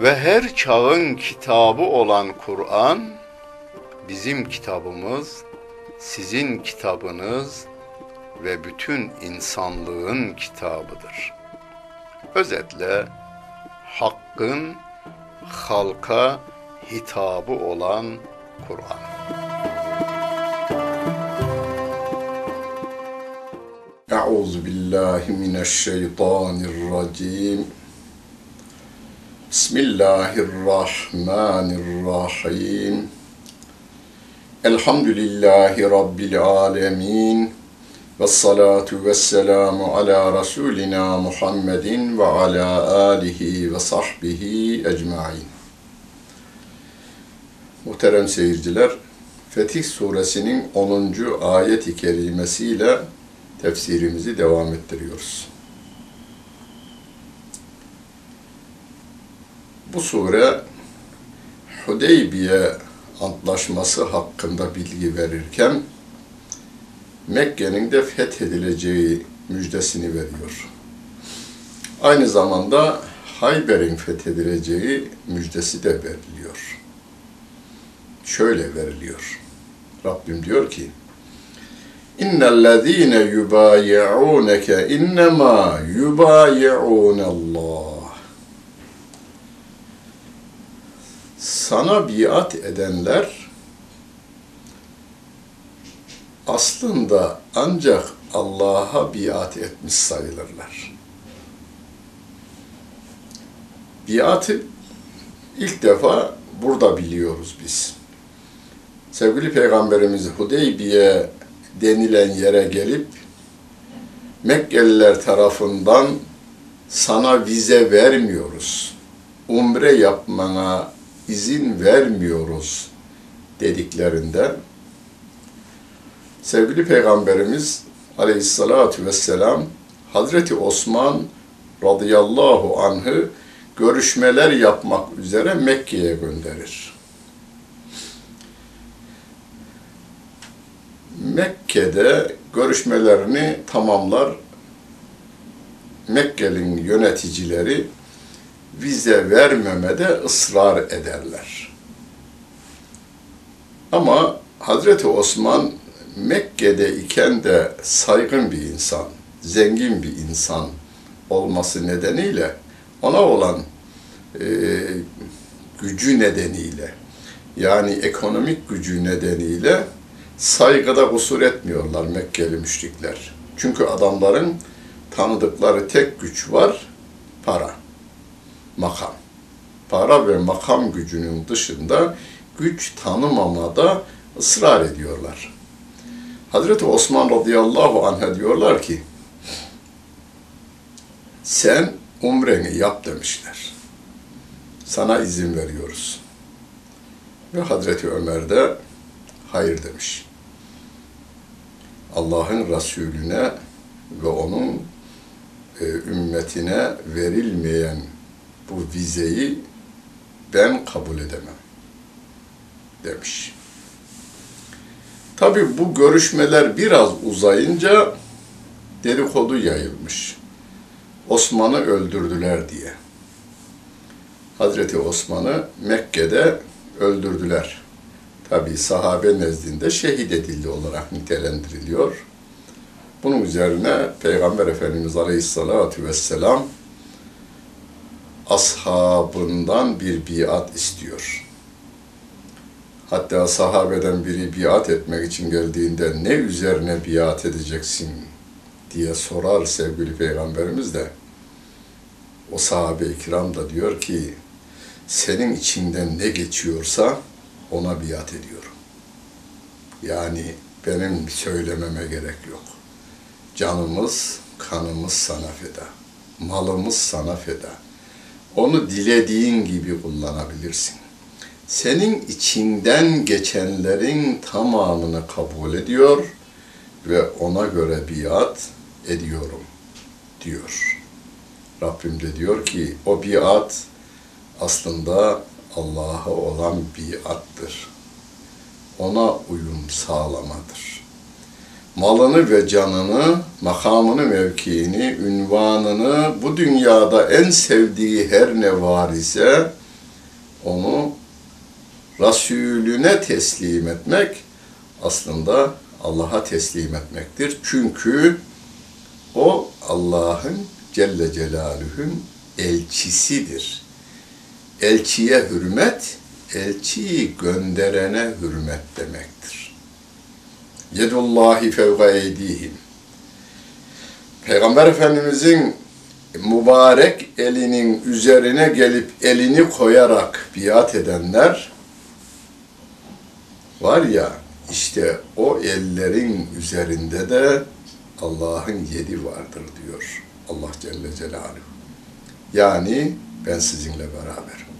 ve her çağın kitabı olan Kur'an bizim kitabımız, sizin kitabınız ve bütün insanlığın kitabıdır. Özetle hakkın halka hitabı olan Kur'an. Euzu billahi mineşşeytanirracim. Bismillahirrahmanirrahim. Elhamdülillahi Rabbil alemin. Ve salatu ve selamu ala Resulina Muhammedin ve ala alihi ve sahbihi ecmain. Muhterem seyirciler, Fetih Suresinin 10. ayet-i kerimesiyle tefsirimizi devam ettiriyoruz. Bu sure Hudeybiye antlaşması hakkında bilgi verirken Mekke'nin de fethedileceği müjdesini veriyor. Aynı zamanda Hayber'in fethedileceği müjdesi de veriliyor. Şöyle veriliyor. Rabbim diyor ki, İnnellezîne yubâyi'ûneke innemâ yubâyi'ûnallâh. Sana biat edenler aslında ancak Allah'a biat etmiş sayılırlar. Biatı ilk defa burada biliyoruz biz. Sevgili Peygamberimiz Hudeybiye denilen yere gelip Mekkeliler tarafından sana vize vermiyoruz. Umre yapmana izin vermiyoruz dediklerinde sevgili Peygamberimiz aleyhissalatu vesselam Hazreti Osman radıyallahu anh'ı görüşmeler yapmak üzere Mekke'ye gönderir. Mekke'de görüşmelerini tamamlar. Mekke'nin yöneticileri vize vermemede ısrar ederler. Ama Hazreti Osman Mekke'de iken de saygın bir insan, zengin bir insan olması nedeniyle ona olan e, gücü nedeniyle yani ekonomik gücü nedeniyle saygıda kusur etmiyorlar Mekkeli müşrikler. Çünkü adamların tanıdıkları tek güç var, para, makam. Para ve makam gücünün dışında güç tanımamada ısrar ediyorlar. Hazreti Osman radıyallahu anh'a diyorlar ki sen umreni yap demişler. Sana izin veriyoruz. Ve Hazreti Ömer de hayır demiş. Allah'ın Resulüne ve onun e, ümmetine verilmeyen bu vizeyi ben kabul edemem demiş. Tabi bu görüşmeler biraz uzayınca dedikodu yayılmış. Osman'ı öldürdüler diye. Hazreti Osman'ı Mekke'de öldürdüler. Tabi sahabe nezdinde şehit edildi olarak nitelendiriliyor. Bunun üzerine Peygamber Efendimiz Aleyhisselatü Vesselam ashabından bir biat istiyor. Hatta sahabeden biri biat etmek için geldiğinde ne üzerine biat edeceksin diye sorar sevgili Peygamberimiz de o sahabe-i kiram da diyor ki senin içinden ne geçiyorsa ona biat ediyorum. Yani benim söylememe gerek yok. Canımız, kanımız sana feda. Malımız sana feda. Onu dilediğin gibi kullanabilirsin. Senin içinden geçenlerin tamamını kabul ediyor ve ona göre biat ediyorum diyor. Rabbim de diyor ki o biat aslında Allah'a olan biattır. Ona uyum sağlamadır. Malını ve canını, makamını, mevkiini, ünvanını bu dünyada en sevdiği her ne var ise onu Resulüne teslim etmek aslında Allah'a teslim etmektir. Çünkü o Allah'ın Celle Celaluhu'nun elçisidir. Elçiye hürmet, elçiyi gönderene hürmet demektir. Yedullahi fevga eydihim. Peygamber Efendimizin mübarek elinin üzerine gelip elini koyarak biat edenler var ya işte o ellerin üzerinde de Allah'ın yedi vardır diyor Allah Celle Celaluhu. Yani ben sizinle beraberim.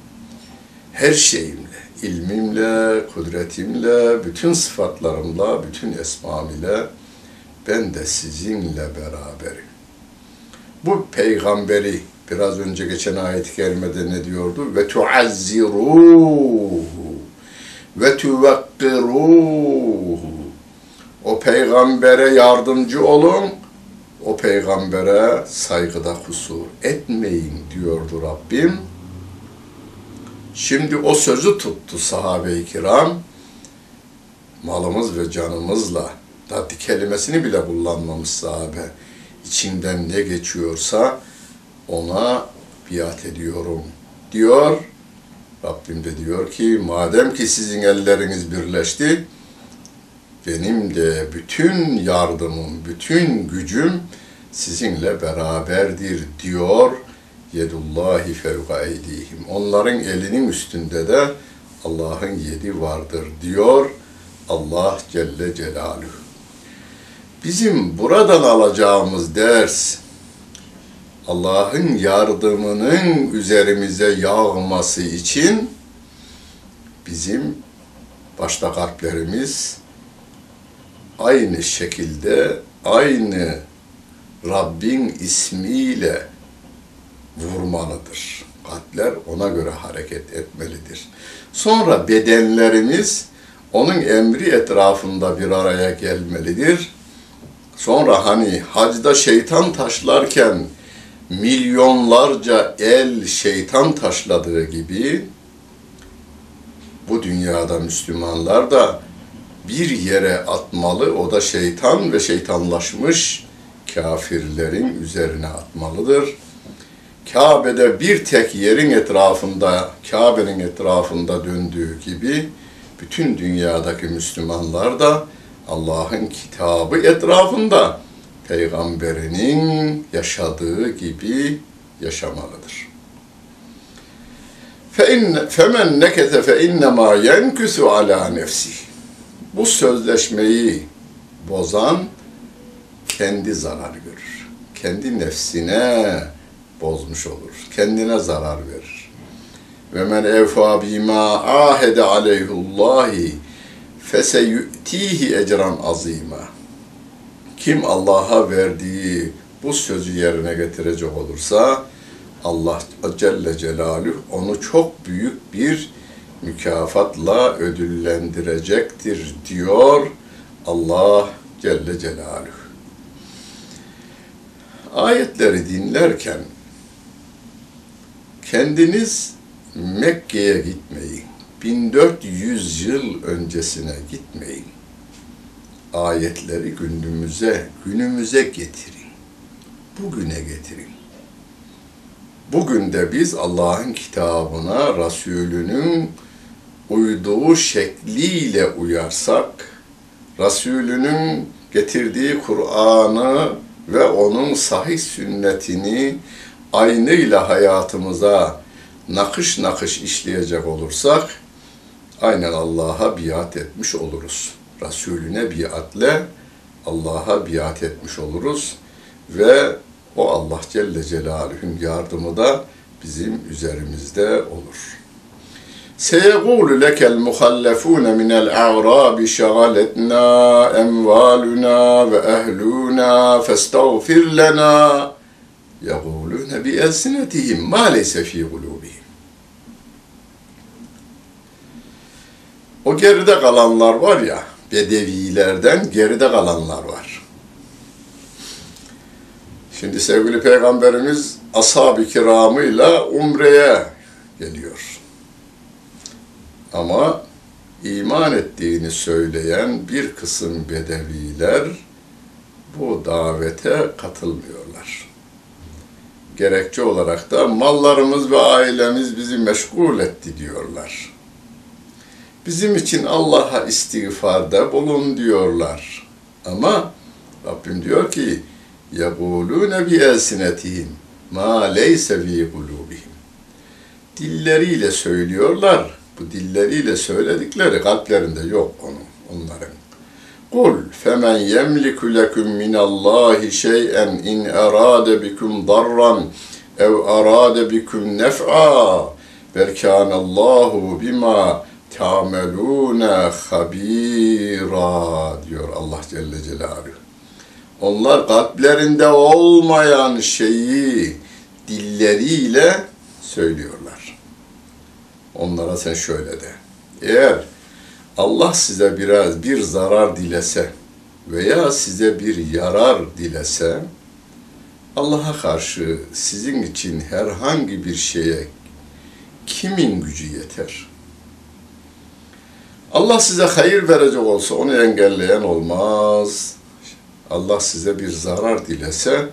Her şeyimle, ilmimle, kudretimle, bütün sıfatlarımla, bütün esmam ile ben de sizinle beraberim. Bu peygamberi biraz önce geçen ayet-i kerimede ne diyordu? Ve tuazziruhu ve tuvekkiruhu. O peygambere yardımcı olun, o peygambere saygıda kusur etmeyin diyordu Rabbim. Şimdi o sözü tuttu sahabe-i kiram. Malımız ve canımızla, da kelimesini bile kullanmamış sahabe. İçinden ne geçiyorsa ona biat ediyorum diyor. Rabbim de diyor ki madem ki sizin elleriniz birleşti, benim de bütün yardımım, bütün gücüm sizinle beraberdir diyor. Yedullahi fevka eydihim. Onların elinin üstünde de Allah'ın yedi vardır diyor Allah Celle Celaluhu. Bizim buradan alacağımız ders Allah'ın yardımının üzerimize yağması için bizim başta kalplerimiz aynı şekilde aynı Rabbin ismiyle vurmalıdır. Kalpler ona göre hareket etmelidir. Sonra bedenlerimiz onun emri etrafında bir araya gelmelidir. Sonra hani hacda şeytan taşlarken milyonlarca el şeytan taşladığı gibi bu dünyada Müslümanlar da bir yere atmalı, o da şeytan ve şeytanlaşmış kafirlerin üzerine atmalıdır. Kabe'de bir tek yerin etrafında, Kabe'nin etrafında döndüğü gibi bütün dünyadaki Müslümanlar da Allah'ın kitabı etrafında peygamberinin yaşadığı gibi yaşamalıdır. فَاِنَّ فَمَنْ نَكَتَ فَاِنَّمَا يَنْكُسُ عَلَى نَفْسِهِ Bu sözleşmeyi bozan kendi zarar görür. Kendi nefsine bozmuş olur. Kendine zarar verir. Ve men evfa bima ahede aleyhullahi feseyü'tihi ecran azima. Kim Allah'a verdiği bu sözü yerine getirecek olursa Allah Celle Celaluhu onu çok büyük bir mükafatla ödüllendirecektir diyor Allah Celle Celaluhu. Ayetleri dinlerken kendiniz Mekke'ye gitmeyin. 1400 yıl öncesine gitmeyin. Ayetleri günümüze, günümüze getirin. Bugüne getirin. Bugün de biz Allah'ın kitabına, Resulünün uyduğu şekliyle uyarsak, Resulünün getirdiği Kur'an'ı ve onun sahih sünnetini aynıyla hayatımıza nakış nakış işleyecek olursak, aynen Allah'a biat etmiş oluruz. Resulüne biatle Allah'a biat etmiş oluruz ve o Allah Celle Celaluhu'nun yardımı da bizim üzerimizde olur. سيقول لك المخلفون من الأعراب شغلتنا أموالنا وأهلنا فاستغفر لنا يقولون بألسنتهم ما ليس في قلوبهم O geride kalanlar var ya, bedevilerden geride kalanlar var. Şimdi sevgili Peygamberimiz ashab-ı kiramıyla umreye geliyor. Ama iman ettiğini söyleyen bir kısım bedeviler bu davete katılmıyorlar. Gerekçe olarak da mallarımız ve ailemiz bizi meşgul etti diyorlar. Bizim için Allah'a istiğfarda bulun diyorlar. Ama Rabbim diyor ki يَقُولُونَ بِأَلْسِنَتِهِمْ مَا لَيْسَ ف۪ي قُلُوبِهِمْ Dilleriyle söylüyorlar. Bu dilleriyle söyledikleri kalplerinde yok onun, onların. Kul femen yemliku lekum min Allahi şey'en in arade bikum darran ev arade bikum nef'a berkanallahu bima ta'melune habira diyor Allah Celle Celaluhu. Onlar kalplerinde olmayan şeyi dilleriyle söylüyorlar. Onlara sen şöyle de. Eğer Allah size biraz bir zarar dilese veya size bir yarar dilese Allah'a karşı sizin için herhangi bir şeye kimin gücü yeter? Allah size hayır verecek olsa onu engelleyen olmaz. Allah size bir zarar dilese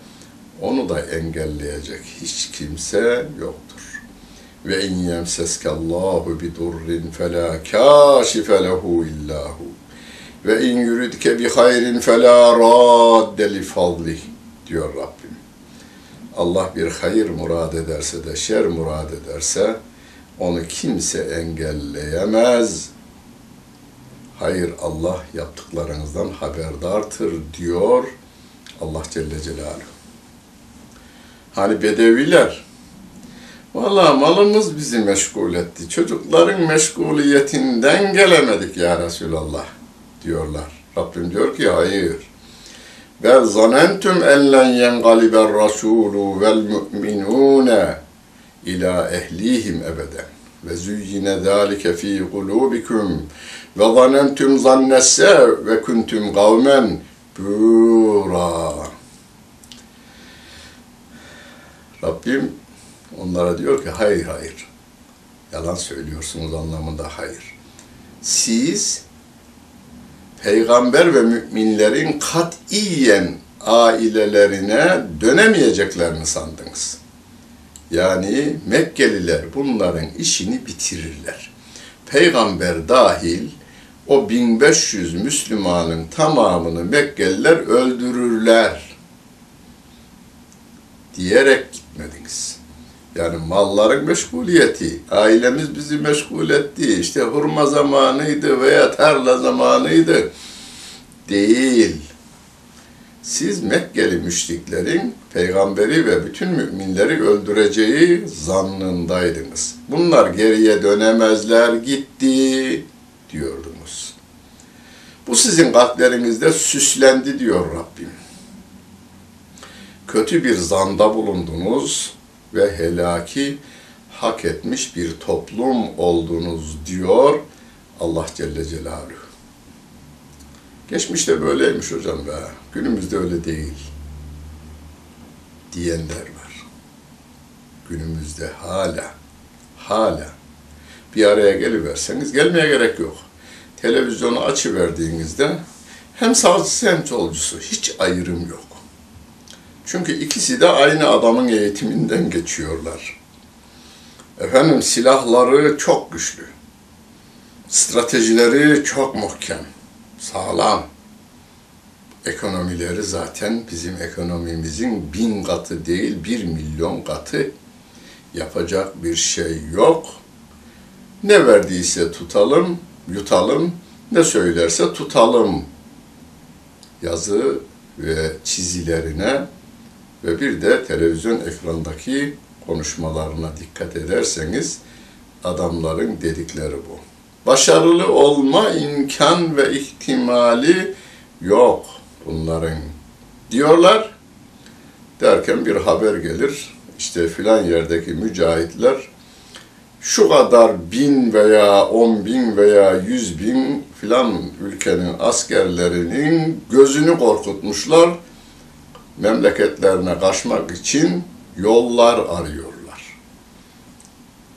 onu da engelleyecek hiç kimse yoktur. Ve in yemseske Allahu bi durrin fela kashife lehu illahu. Ve in yuridke bi hayrin fela radde li fadlih diyor Rabbim. Allah bir hayır murad ederse de şer murad ederse onu kimse engelleyemez. Hayır Allah yaptıklarınızdan haberdartır diyor Allah Celle Celaluhu. Hani bedeviler Valla malımız bizi meşgul etti. Çocukların meşguliyetinden gelemedik ya Resulallah diyorlar. Rabbim diyor ki hayır. Bel zanentum en len yengaliber rasulu vel mu'minune ila ehlihim ebeden. Ve züyyine zâlike fî kulûbikum ve zanentum zannesse ve kuntum kavmen bûrâ. Rabbim onlara diyor ki hayır hayır. Yalan söylüyorsunuz anlamında hayır. Siz peygamber ve müminlerin katiyen ailelerine dönemeyeceklerini sandınız. Yani Mekkeliler bunların işini bitirirler. Peygamber dahil o 1500 Müslümanın tamamını Mekkeliler öldürürler diyerek gitmediniz. Yani malların meşguliyeti, ailemiz bizi meşgul etti, işte hurma zamanıydı veya tarla zamanıydı. Değil. Siz Mekkeli müşriklerin peygamberi ve bütün müminleri öldüreceği zannındaydınız. Bunlar geriye dönemezler gitti diyordunuz. Bu sizin kalplerinizde süslendi diyor Rabbim. Kötü bir zanda bulundunuz ve helaki hak etmiş bir toplum oldunuz diyor Allah Celle Celaluhu. Geçmişte böyleymiş hocam be. Günümüzde öyle değil. Diyenler var. Günümüzde hala, hala bir araya geliverseniz gelmeye gerek yok. Televizyonu açıverdiğinizde hem sağcısı hem solcusu hiç ayrım yok. Çünkü ikisi de aynı adamın eğitiminden geçiyorlar. Efendim silahları çok güçlü. Stratejileri çok muhkem sağlam. Ekonomileri zaten bizim ekonomimizin bin katı değil, bir milyon katı yapacak bir şey yok. Ne verdiyse tutalım, yutalım, ne söylerse tutalım yazı ve çizilerine ve bir de televizyon ekranındaki konuşmalarına dikkat ederseniz adamların dedikleri bu başarılı olma imkan ve ihtimali yok bunların diyorlar. Derken bir haber gelir. İşte filan yerdeki mücahitler şu kadar bin veya on bin veya yüz bin filan ülkenin askerlerinin gözünü korkutmuşlar. Memleketlerine kaçmak için yollar arıyorlar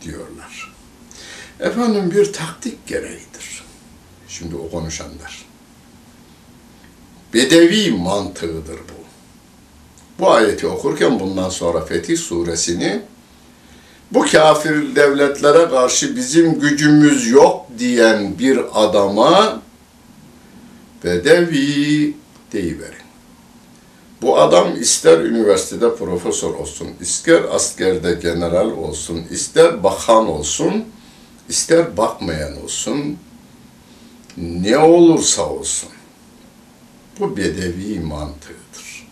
diyorlar. Efendim bir taktik gereğidir. Şimdi o konuşanlar. Bedevi mantığıdır bu. Bu ayeti okurken bundan sonra Fetih suresini bu kafir devletlere karşı bizim gücümüz yok diyen bir adama bedevi deyiverin. Bu adam ister üniversitede profesör olsun, ister askerde general olsun, ister bakan olsun, ister bakmayan olsun, ne olursa olsun. Bu bedevi mantığıdır.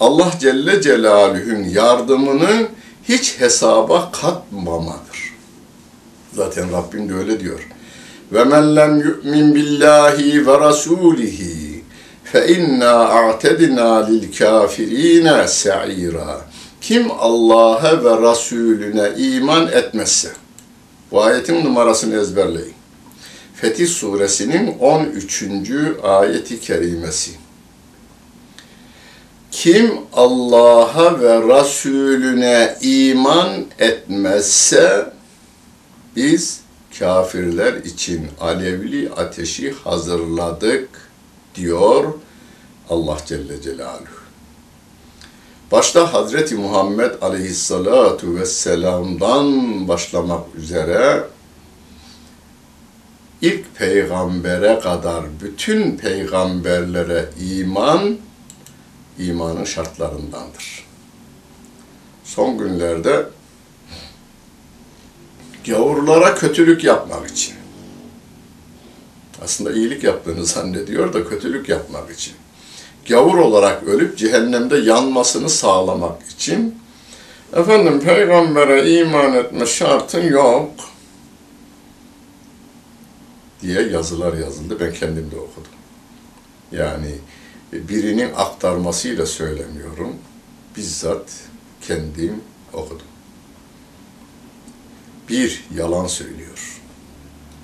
Allah Celle Celaluhu'nun yardımını hiç hesaba katmamadır. Zaten Rabbim de öyle diyor. Ve men lem yu'min billahi ve rasulihi a'tedna lil kafirine sa'ira. Kim Allah'a ve Resulüne iman etmezse, bu ayetin numarasını ezberleyin. Fetih suresinin 13. ayeti kerimesi. Kim Allah'a ve Resulüne iman etmezse biz kafirler için alevli ateşi hazırladık diyor Allah Celle Celaluhu. Başta Hazreti Muhammed Aleyhisselatu Vesselam'dan başlamak üzere ilk peygambere kadar bütün peygamberlere iman imanın şartlarındandır. Son günlerde gavurlara kötülük yapmak için aslında iyilik yaptığını zannediyor da kötülük yapmak için gavur olarak ölüp cehennemde yanmasını sağlamak için efendim peygambere iman etme şartın yok diye yazılar yazıldı. Ben kendim de okudum. Yani birinin aktarmasıyla söylemiyorum. Bizzat kendim okudum. Bir, yalan söylüyor.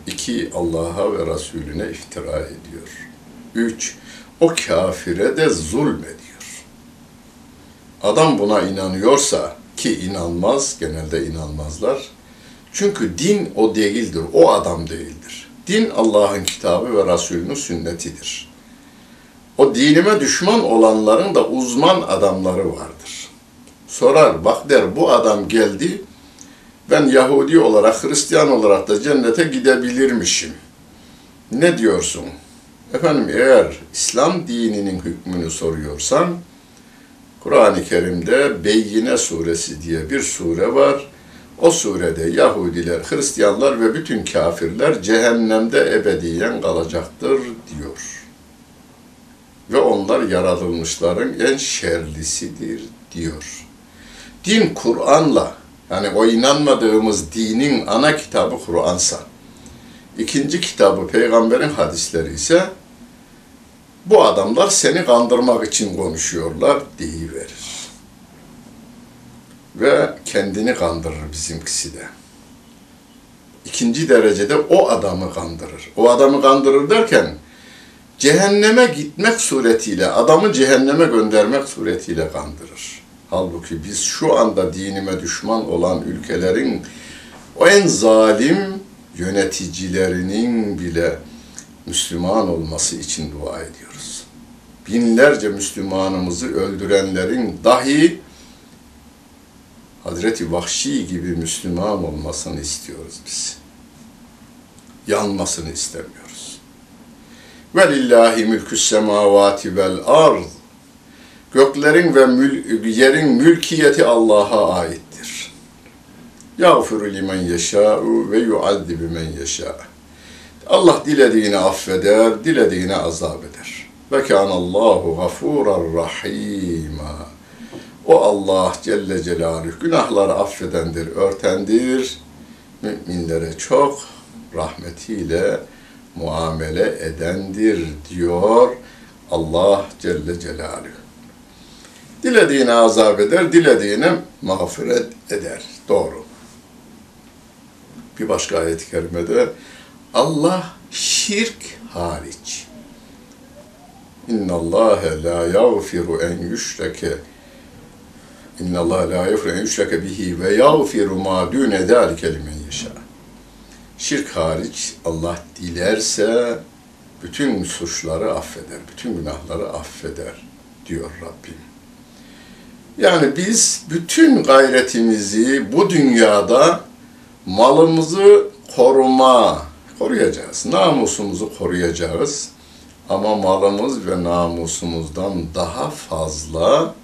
İki, Allah'a ve Resulüne iftira ediyor. Üç, o kafire de zulmediyor. Adam buna inanıyorsa ki inanmaz, genelde inanmazlar. Çünkü din o değildir, o adam değildir. Din Allah'ın kitabı ve Resulünün sünnetidir. O dinime düşman olanların da uzman adamları vardır. Sorar, bak der bu adam geldi, ben Yahudi olarak, Hristiyan olarak da cennete gidebilirmişim. Ne diyorsun? Efendim eğer İslam dininin hükmünü soruyorsan, Kur'an-ı Kerim'de Beyyine suresi diye bir sure var. O surede Yahudiler, Hristiyanlar ve bütün kafirler cehennemde ebediyen kalacaktır diyor. Ve onlar yaratılmışların en şerlisidir diyor. Din Kur'an'la, yani o inanmadığımız dinin ana kitabı Kur'ansa, ikinci kitabı peygamberin hadisleri ise bu adamlar seni kandırmak için konuşuyorlar deyiverir. Ve kendini kandırır bizimkisi de. İkinci derecede o adamı kandırır. O adamı kandırır derken cehenneme gitmek suretiyle, adamı cehenneme göndermek suretiyle kandırır. Halbuki biz şu anda dinime düşman olan ülkelerin o en zalim yöneticilerinin bile Müslüman olması için dua ediyoruz. Binlerce Müslümanımızı öldürenlerin dahi Hazreti Vahşi gibi Müslüman olmasını istiyoruz biz. Yanmasını istemiyoruz. Velillahi mülkü semavati vel ard. Göklerin ve mül yerin mülkiyeti Allah'a aittir. Yağfiru limen yeşâ'u ve yuazzibu men yeşâ'u. Allah dilediğini affeder, dilediğini azap eder. Ve kânallâhu gafûran rahîmâ. O Allah Celle Celaluhu günahları affedendir, örtendir. Müminlere çok rahmetiyle muamele edendir diyor Allah Celle Celaluhu. Dilediğine azap eder, dilediğine mağfiret eder. Doğru. Bir başka ayet-i kerimede Allah şirk hariç. İnna Allah la yağfiru en yüşreke İnna Allah la yağfiru en yüşreke bihi ve yağfiru ma dune zalike limen yeşâ. Şirk hariç Allah dilerse bütün suçları affeder, bütün günahları affeder diyor Rabbim. Yani biz bütün gayretimizi bu dünyada malımızı koruma, koruyacağız. Namusumuzu koruyacağız. Ama malımız ve namusumuzdan daha fazla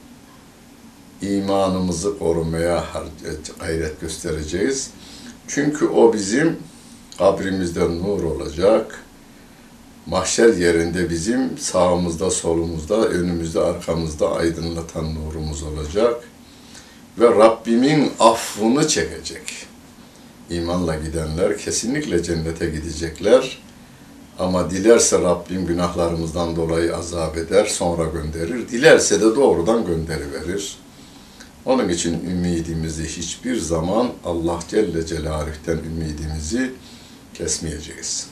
imanımızı korumaya gayret göstereceğiz. Çünkü o bizim kabrimizde nur olacak. Mahşer yerinde bizim sağımızda, solumuzda, önümüzde, arkamızda aydınlatan nurumuz olacak. Ve Rabbimin affını çekecek. İmanla gidenler kesinlikle cennete gidecekler. Ama dilerse Rabbim günahlarımızdan dolayı azap eder, sonra gönderir. Dilerse de doğrudan gönderiverir. Onun için ümidimizi hiçbir zaman Allah Celle Celaluh'ten ümidimizi kesmeyeceğiz.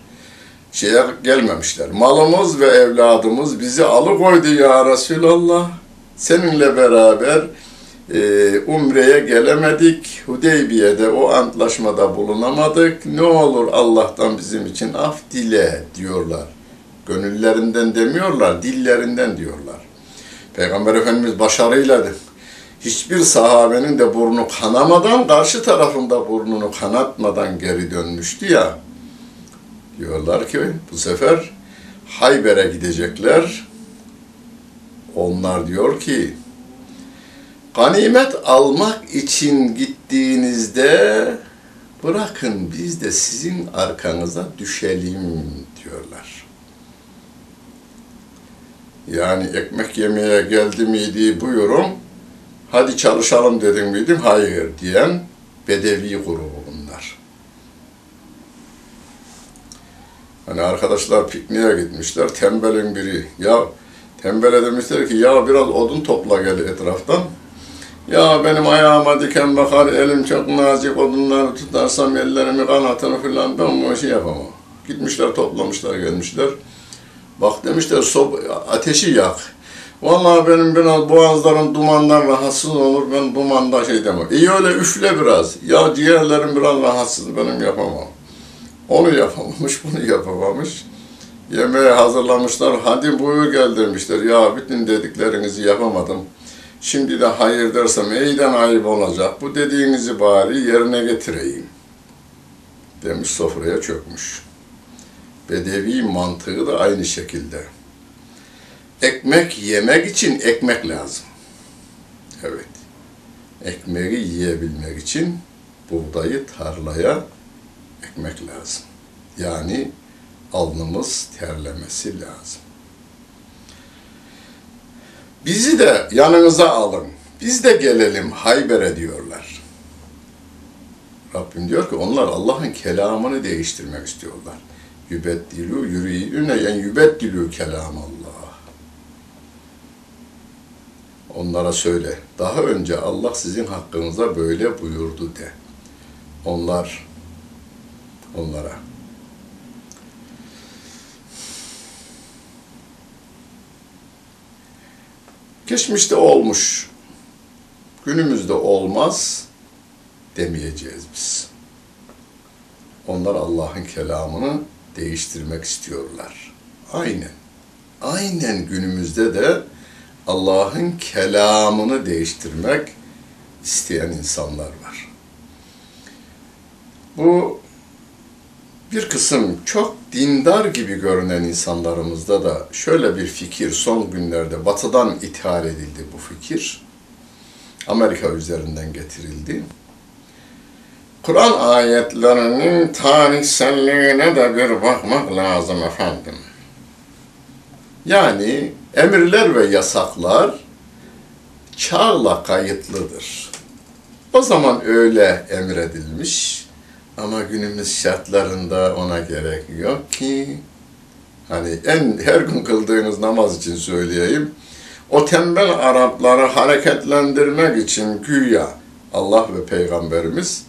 şeye gelmemişler. Malımız ve evladımız bizi alıkoydu ya Resulallah. Seninle beraber e, Umre'ye gelemedik. Hudeybiye'de o antlaşmada bulunamadık. Ne olur Allah'tan bizim için af dile diyorlar. Gönüllerinden demiyorlar, dillerinden diyorlar. Peygamber Efendimiz başarıyla hiçbir sahabenin de burnu kanamadan, karşı tarafında burnunu kanatmadan geri dönmüştü ya. Diyorlar ki bu sefer Hayber'e gidecekler. Onlar diyor ki ganimet almak için gittiğinizde bırakın biz de sizin arkanıza düşelim diyorlar. Yani ekmek yemeye geldi miydi buyurun, hadi çalışalım dedim miydim, hayır diyen Bedevi grubu bunlar. Hani arkadaşlar pikniğe gitmişler, tembelin biri. Ya tembele demişler ki ya biraz odun topla gel etraftan. Ya benim ayağıma diken bakar, elim çok nazik odunları tutarsam ellerimi kanatını falan ben bu işi yapamam. Gitmişler toplamışlar gelmişler. Bak demişler sob ateşi yak. Vallahi benim biraz boğazlarım dumandan rahatsız olur. Ben dumanda şey demem. İyi öyle üfle biraz. Ya ciğerlerim biraz rahatsız. Benim yapamam. Onu yapamamış, bunu yapamamış. Yemeği hazırlamışlar. Hadi buyur gel demişler. Ya bütün dediklerinizi yapamadım. Şimdi de hayır dersem iyiden ayıp olacak. Bu dediğinizi bari yerine getireyim. Demiş sofraya çökmüş. Bedevi mantığı da aynı şekilde. Ekmek yemek için ekmek lazım. Evet. Ekmeği yiyebilmek için buğdayı tarlaya ekmek lazım. Yani alnımız terlemesi lazım. Bizi de yanınıza alın. Biz de gelelim Hayber'e diyorlar. Rabbim diyor ki onlar Allah'ın kelamını değiştirmek istiyorlar. Yübeddilü yürüyüne en yübeddilü kelam Allah. Onlara söyle. Daha önce Allah sizin hakkınıza böyle buyurdu de. Onlar onlara Geçmişte olmuş, günümüzde olmaz demeyeceğiz biz. Onlar Allah'ın kelamını değiştirmek istiyorlar. Aynen. Aynen günümüzde de Allah'ın kelamını değiştirmek isteyen insanlar var. Bu bir kısım çok dindar gibi görünen insanlarımızda da şöyle bir fikir son günlerde batıdan ithal edildi bu fikir. Amerika üzerinden getirildi. Kur'an ayetlerinin tarihselliğine de bir bakmak lazım efendim. Yani emirler ve yasaklar çağla kayıtlıdır. O zaman öyle emredilmiş ama günümüz şartlarında ona gerek yok ki. Hani en her gün kıldığınız namaz için söyleyeyim. O tembel Arapları hareketlendirmek için güya Allah ve Peygamberimiz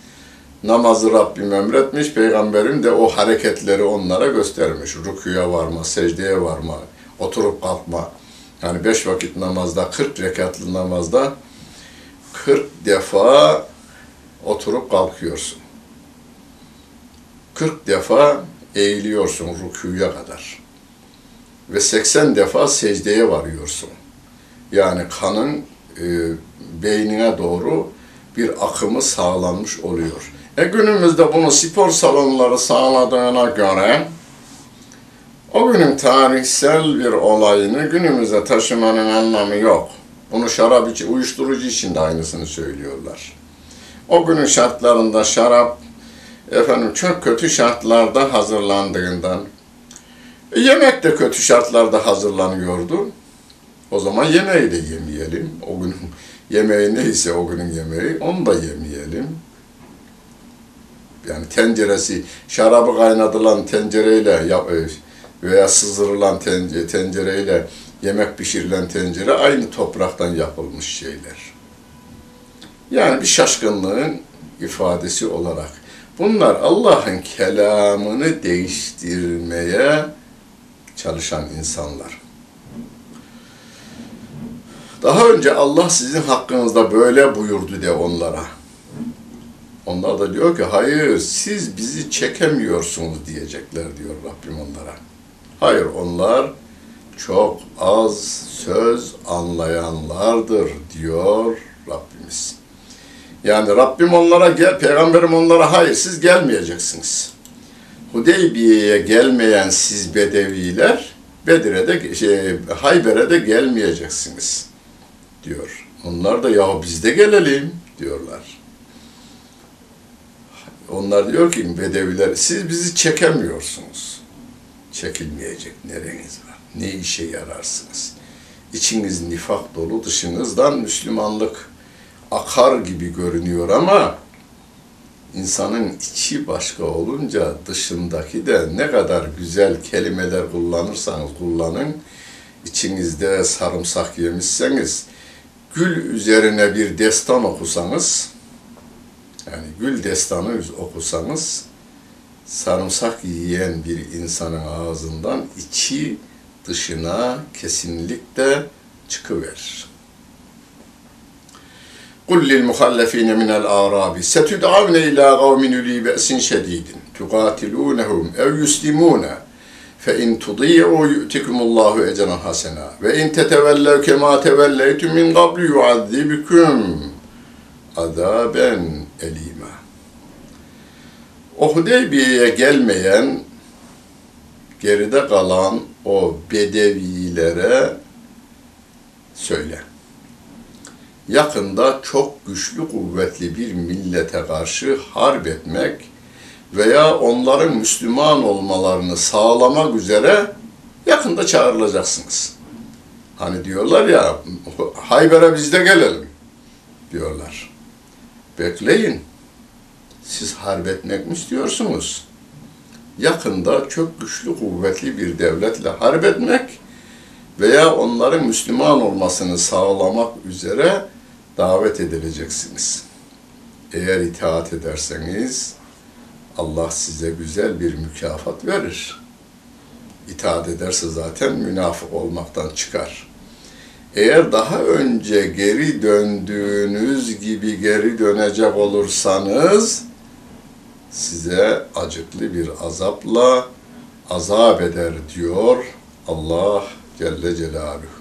namazı Rabbim emretmiş, Peygamberim de o hareketleri onlara göstermiş. Rükuya varma, secdeye varma, oturup kalkma. Yani beş vakit namazda, 40 rekatlı namazda 40 defa oturup kalkıyorsun. 40 defa eğiliyorsun rükuya kadar. Ve 80 defa secdeye varıyorsun. Yani kanın e, beynine doğru bir akımı sağlanmış oluyor. E günümüzde bunu spor salonları sağladığına göre o günün tarihsel bir olayını günümüze taşımanın anlamı yok. Bunu şarap için, uyuşturucu için de aynısını söylüyorlar. O günün şartlarında şarap efendim çok kötü şartlarda hazırlandığından e, yemek de kötü şartlarda hazırlanıyordu. O zaman yemeği de yemeyelim. O günün yemeği neyse o günün yemeği onu da yemeyelim. Yani tenceresi, şarabı kaynatılan tencereyle e, veya sızdırılan tencereyle yemek pişirilen tencere aynı topraktan yapılmış şeyler. Yani bir şaşkınlığın ifadesi olarak. Bunlar Allah'ın kelamını değiştirmeye çalışan insanlar. Daha önce Allah sizin hakkınızda böyle buyurdu de onlara. Onlar da diyor ki hayır siz bizi çekemiyorsunuz diyecekler diyor Rabbim onlara. Hayır onlar çok az söz anlayanlardır diyor Rabbimiz. Yani Rabbim onlara gel, peygamberim onlara hayır siz gelmeyeceksiniz. Hudeybiye'ye gelmeyen siz bedeviler Bedir'e de şey, Hayber'e de gelmeyeceksiniz diyor. Onlar da ya biz de gelelim diyorlar. Onlar diyor ki bedeviler siz bizi çekemiyorsunuz. Çekilmeyecek nereniz var? Ne işe yararsınız? İçiniz nifak dolu, dışınızdan Müslümanlık akar gibi görünüyor ama insanın içi başka olunca dışındaki de ne kadar güzel kelimeler kullanırsanız kullanın, içinizde sarımsak yemişseniz, gül üzerine bir destan okusanız, yani gül destanı okusanız, sarımsak yiyen bir insanın ağzından içi dışına kesinlikle çıkıverir. قل للمخلفين من الأعراب ستدعون إلى قوم أولي بأس شديد تقاتلونهم أو يسلمون فإن تطيعوا يؤتكم الله أجرا حسنا وإن تتولوا كما توليتم من قبل يعذبكم عذابا أليما O Hudeybiye'ye gelmeyen, geride kalan o bedevilere söyle. Yakında çok güçlü kuvvetli bir millete karşı harp etmek veya onların Müslüman olmalarını sağlamak üzere yakında çağrılacaksınız. Hani diyorlar ya, Hayber'e biz de gelelim diyorlar. Bekleyin. Siz harp etmek mi istiyorsunuz? Yakında çok güçlü, kuvvetli bir devletle harp etmek veya onların Müslüman olmasını sağlamak üzere davet edileceksiniz. Eğer itaat ederseniz Allah size güzel bir mükafat verir. İtaat ederse zaten münafık olmaktan çıkar. Eğer daha önce geri döndüğünüz gibi geri dönecek olursanız size acıklı bir azapla azap eder diyor Allah Celle Celaluhu.